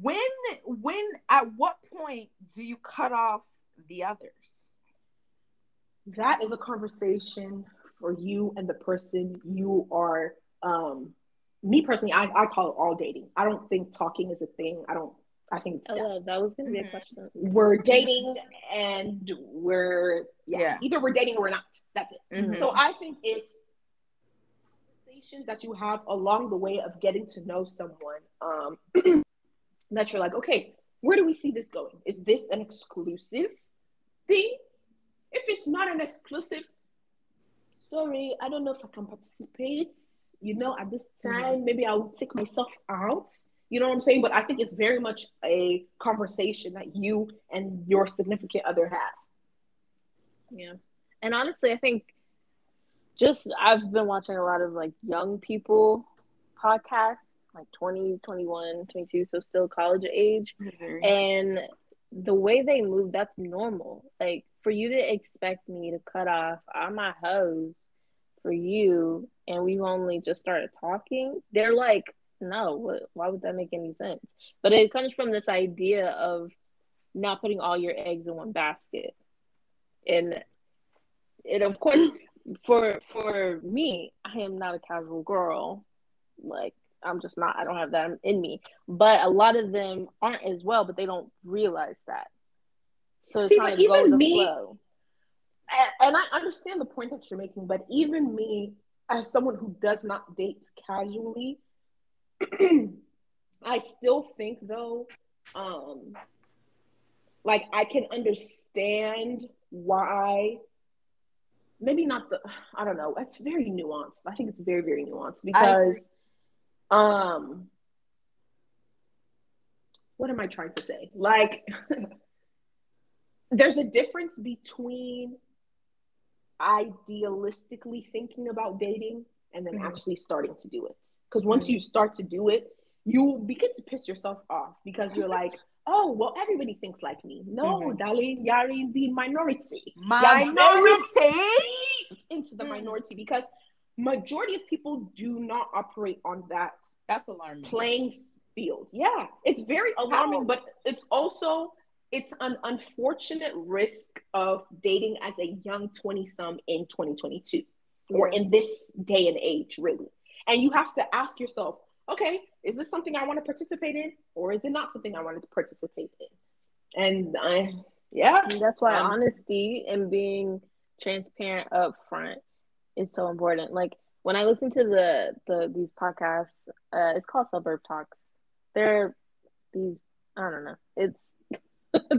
When when at what point do you cut off the others? That is a conversation for you and the person you are um me personally I, I call it all dating. I don't think talking is a thing. I don't I think oh, that was gonna be a mm-hmm. question. We're dating and we're yeah, yeah. either we're dating or we're not. That's it. Mm-hmm. So I think it's conversations that you have along the way of getting to know someone. Um, that you're like, okay, where do we see this going? Is this an exclusive thing? If it's not an exclusive, sorry, I don't know if I can participate. You know, at this mm-hmm. time, maybe I'll take myself out. You know what I'm saying? But I think it's very much a conversation that you and your significant other have. Yeah. And honestly, I think just I've been watching a lot of like young people podcasts, like 20, 21, 22, so still college age. And the way they move, that's normal. Like for you to expect me to cut off I'm my hose for you and we've only just started talking, they're like no, what, why would that make any sense? But it comes from this idea of not putting all your eggs in one basket. And it of course for for me, I am not a casual girl. Like I'm just not I don't have that in me. But a lot of them aren't as well, but they don't realize that. So it's See, of even go me, flow. And I understand the point that you're making, but even me, as someone who does not date casually, I still think though, um, like I can understand why. Maybe not the. I don't know. It's very nuanced. I think it's very very nuanced because, um, what am I trying to say? Like, there's a difference between idealistically thinking about dating and then mm-hmm. actually starting to do it. Because once mm-hmm. you start to do it, you begin to piss yourself off because you're like, oh, well, everybody thinks like me. No, mm-hmm. darling, you're in the minority. Minority? Into the mm. minority because majority of people do not operate on that. That's alarming. Playing field. Yeah, it's very alarming, but it's also it's an unfortunate risk of dating as a young 20 some in 2022 or in this day and age, really. And you have to ask yourself, okay, is this something I want to participate in, or is it not something I want to participate in? And I, yeah, and that's why um, honesty and being transparent up front is so important. Like when I listen to the the these podcasts, uh, it's called Suburb Talks. They're these I don't know. It's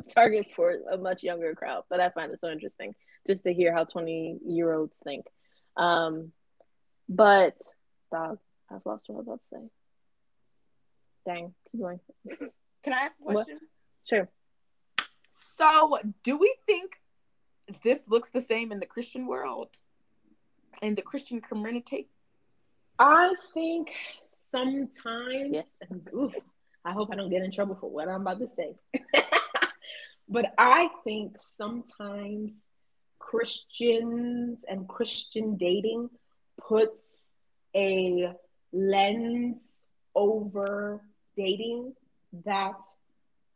target for a much younger crowd, but I find it so interesting just to hear how twenty year olds think. Um, but dog, I've lost what I was about to say. Dang, keep going. Can I ask a question? What? Sure. So, do we think this looks the same in the Christian world, in the Christian community? I think sometimes. Yes. Oof, I hope I don't get in trouble for what I'm about to say. but I think sometimes Christians and Christian dating puts a lens over dating that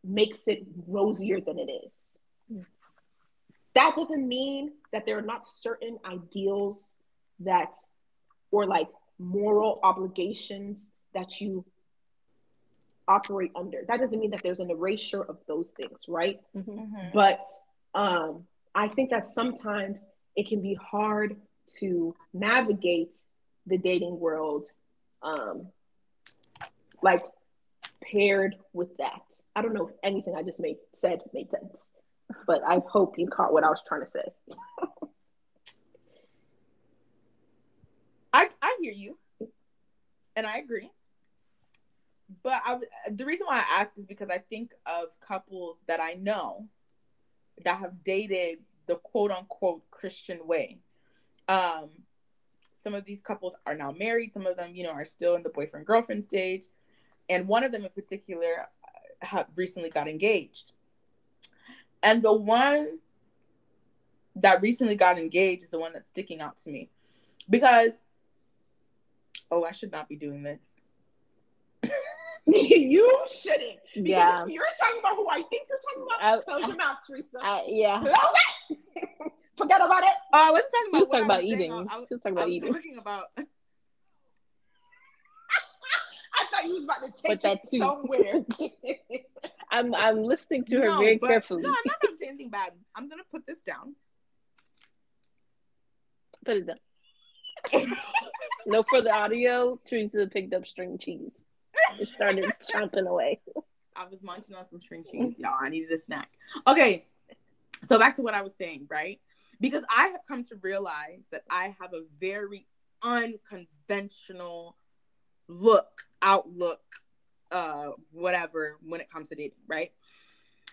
makes it rosier than it is. Mm. That doesn't mean that there are not certain ideals that, or like moral obligations that you operate under. That doesn't mean that there's an erasure of those things, right? Mm-hmm. But um, I think that sometimes it can be hard to navigate the dating world, um, like paired with that. I don't know if anything I just made said made sense, but I hope you caught what I was trying to say. I I hear you, and I agree. But I, the reason why I ask is because I think of couples that I know that have dated the quote unquote Christian way. Um, some of these couples are now married. Some of them, you know, are still in the boyfriend girlfriend stage, and one of them in particular uh, have recently got engaged. And the one that recently got engaged is the one that's sticking out to me because oh, I should not be doing this. you shouldn't. Because yeah. you're talking about who I think you're talking about, I, close your mouth, Theresa. I, yeah. Close it. Forget about it. Oh, I wasn't talking about. She was talking about eating. I, I, was, talking about I was eating. Talking about. I thought you was about to take that it too. somewhere. I'm I'm listening to her no, very but, carefully. No, I'm not gonna say anything bad. I'm gonna put this down. Put it down. No further audio. Theresa picked up string cheese. It started chomping away. I was munching on some string cheese, y'all. I needed a snack. Okay, so back to what I was saying, right? Because I have come to realize that I have a very unconventional look, outlook, uh, whatever when it comes to dating, right?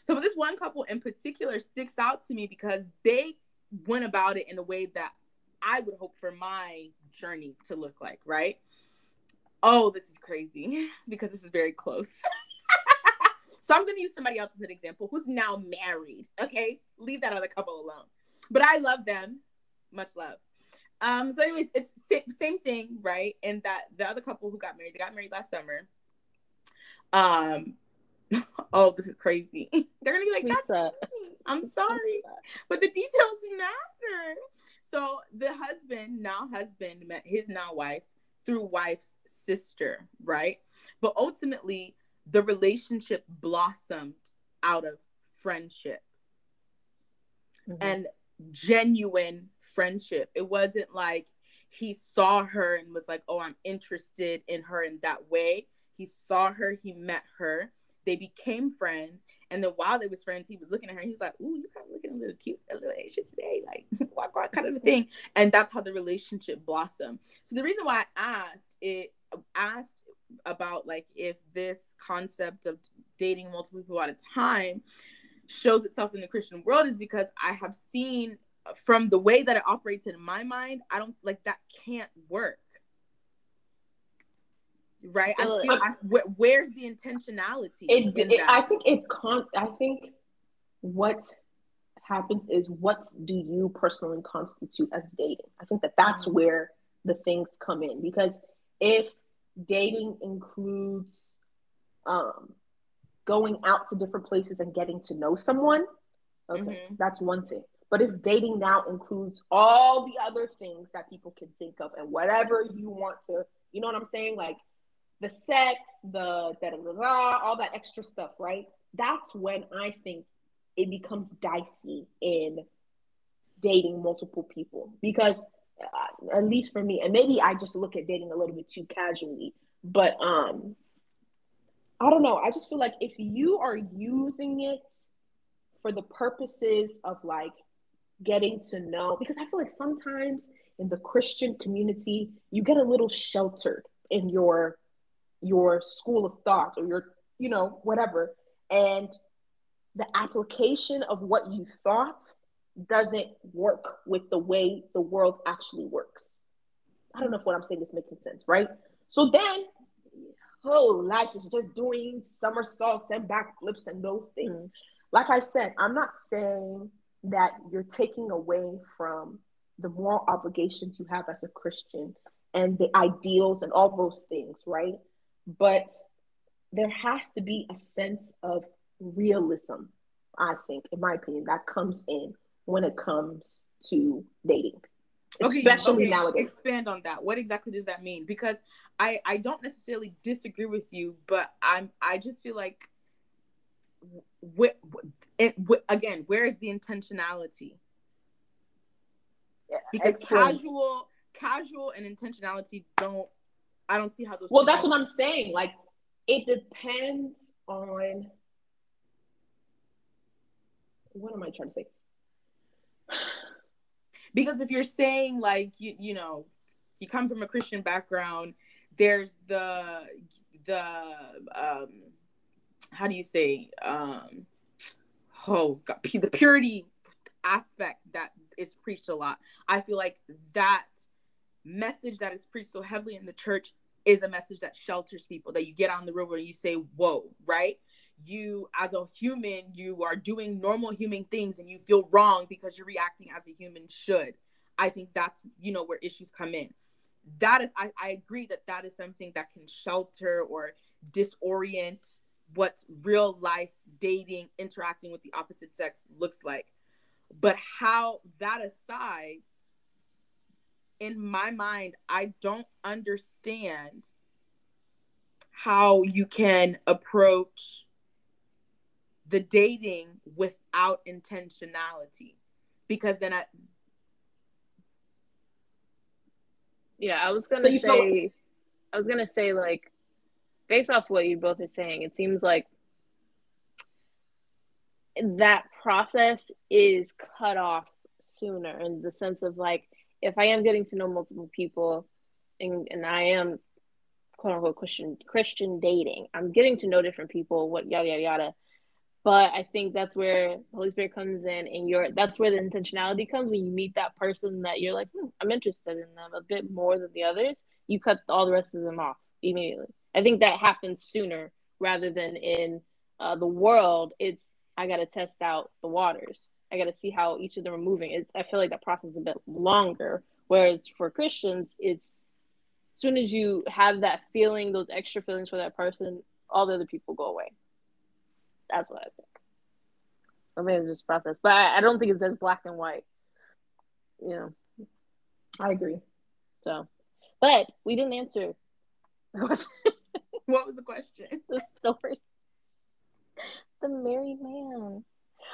So this one couple in particular sticks out to me because they went about it in a way that I would hope for my journey to look like, right? Oh, this is crazy because this is very close. so I'm going to use somebody else as an example who's now married. Okay, leave that other couple alone. But I love them, much love. Um, so, anyways, it's same thing, right? And that the other couple who got married, they got married last summer. Um, oh, this is crazy. They're gonna be like, "That's me." I'm sorry, but the details matter." So the husband, now husband, met his now wife through wife's sister, right? But ultimately, the relationship blossomed out of friendship mm-hmm. and genuine friendship. It wasn't like he saw her and was like, oh, I'm interested in her in that way. He saw her, he met her, they became friends. And then while they was friends, he was looking at her. he was like, "Ooh, you kind of looking a little cute, a little Asian today, like walk walk kind of a thing." And that's how the relationship blossomed. So the reason why I asked it asked about like if this concept of dating multiple people at a time shows itself in the Christian world is because I have seen uh, from the way that it operates in my mind, I don't like that can't work right? I feel, I, where's the intentionality? It, it I think it con. I think what happens is what do you personally constitute as dating? I think that that's mm-hmm. where the things come in because if dating includes um, going out to different places and getting to know someone, okay, mm-hmm. that's one thing. But if dating now includes all the other things that people can think of and whatever you want to, you know what I'm saying? Like the sex, the da da da, all that extra stuff, right? That's when I think it becomes dicey in dating multiple people because uh, at least for me and maybe i just look at dating a little bit too casually but um i don't know i just feel like if you are using it for the purposes of like getting to know because i feel like sometimes in the christian community you get a little sheltered in your your school of thought or your, you know, whatever. And the application of what you thought doesn't work with the way the world actually works. I don't know if what I'm saying is making sense, right? So then, oh, life is just doing somersaults and backflips and those things. Mm. Like I said, I'm not saying that you're taking away from the moral obligations you have as a Christian and the ideals and all those things, right? But there has to be a sense of realism, I think, in my opinion, that comes in when it comes to dating. Okay, especially okay, nowadays. Expand on that. What exactly does that mean? Because I I don't necessarily disagree with you, but I'm I just feel like what it again, where is the intentionality? Yeah, Because casual casual and intentionality don't I don't see how those Well, that's what I'm saying. Like, it depends on. What am I trying to say? because if you're saying like you you know you come from a christian background there's the the um how do you say um oh god the purity aspect that is preached a lot i feel like that message that is preached so heavily in the church is a message that shelters people that you get on the river and you say whoa right? You as a human you are doing normal human things and you feel wrong because you're reacting as a human should. I think that's you know where issues come in. That is i, I agree that that is something that can shelter or disorient what real life dating interacting with the opposite sex looks like. But how that aside in my mind i don't understand how you can approach the dating without intentionality. Because then I Yeah, I was gonna So say, feel- I was gonna say like, based off what you both are saying, it seems like that process is cut off sooner in the sense of like, if I am getting to know multiple people, and and I am quote unquote Christian Christian dating, I'm getting to know different people, what yada yada yada. But I think that's where the Holy Spirit comes in, and you're that's where the intentionality comes when you meet that person that you're like, hmm, I'm interested in them a bit more than the others. You cut all the rest of them off immediately. I think that happens sooner rather than in uh, the world. It's I got to test out the waters. I got to see how each of them are moving. It's I feel like that process is a bit longer. Whereas for Christians, it's as soon as you have that feeling, those extra feelings for that person, all the other people go away. That's what I think. I think it's just process, but I, I don't think it's as black and white. You know, I agree. so. But we didn't answer the question, what was the question the story. The married man.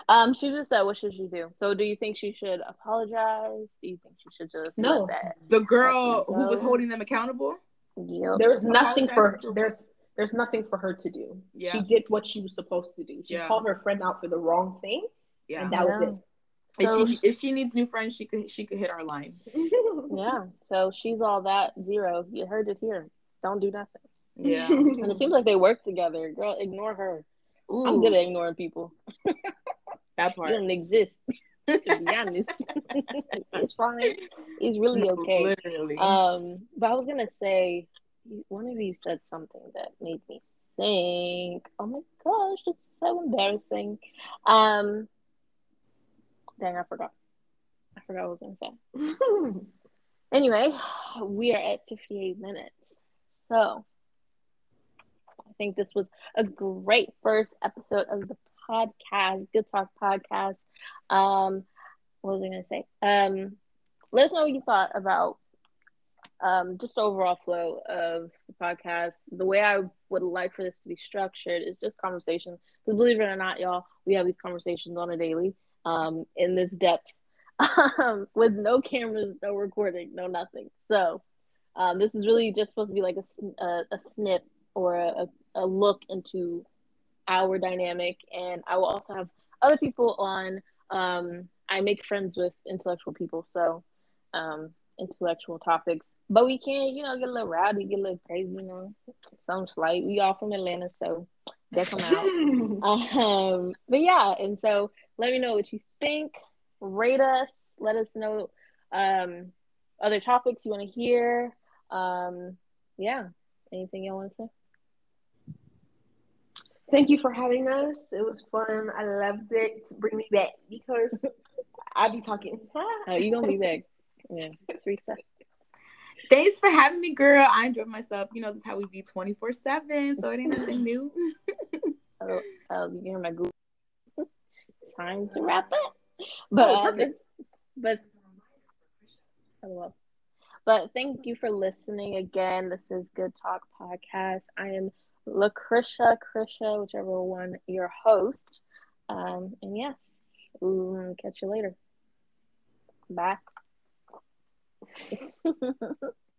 Um, she just said, "What should she do?" So, do you think she should apologize? Do you think she should just No. that? the girl who was holding them accountable Yep. There's nothing for Apologize there's there's nothing for her to do. Yeah. She did what she was supposed to do. She Yeah. called her friend out for the wrong thing, yeah and that was Yeah. So, if she if she needs new friends she could she could hit our line yeah. So she's all that zero. You heard it here. Don't do nothing. yeah And it seems like they work together. Girl, ignore her. I'm good at ignoring people. that You part don't exist. to be honest, it's fine. It's really okay. literally Um, but I was gonna say, one of you said something that made me think. Oh my gosh, it's so embarrassing. Um, dang, I forgot. I forgot what I was gonna say. Anyway, we are at 58 minutes, so I think this was a great first episode of the podcast, Good Talk Podcast. Um, what was I gonna say? Um, let us know what you thought about um, just overall flow of the podcast. The way I would like for this to be structured is just conversation. Because believe it or not, y'all, we have these conversations on a daily um, in this depth um, with no cameras, no recording, no nothing. So um, this is really just supposed to be like a, a, a snip or a, a look into our dynamic. And I will also have other people on. Um, I make friends with intellectual people, so um, intellectual topics. But we can, you know, get a little rowdy, get a little crazy, you know, some slight. We all from Atlanta, so they come out. Um, but yeah, and so let me know what you think. Rate us. Let us know um, other topics you want to hear. Um, yeah. Anything you want to say? Thank you for having us. It was fun. I loved it. Bring me back because I'll be talking. Oh, you gonna be back? Yeah, Theresa. thanks for having me girl i enjoyed myself you know this is how we be 24 7 so it ain't nothing new Oh, oh, you can hear my Google. Time to wrap up. But Oh, um, perfect. but oh, Hello. But thank you for listening again. This is Good Talk Podcast. I am Lucretia, Krisha, whichever one, your host. Um, and yes, catch you later. Bye.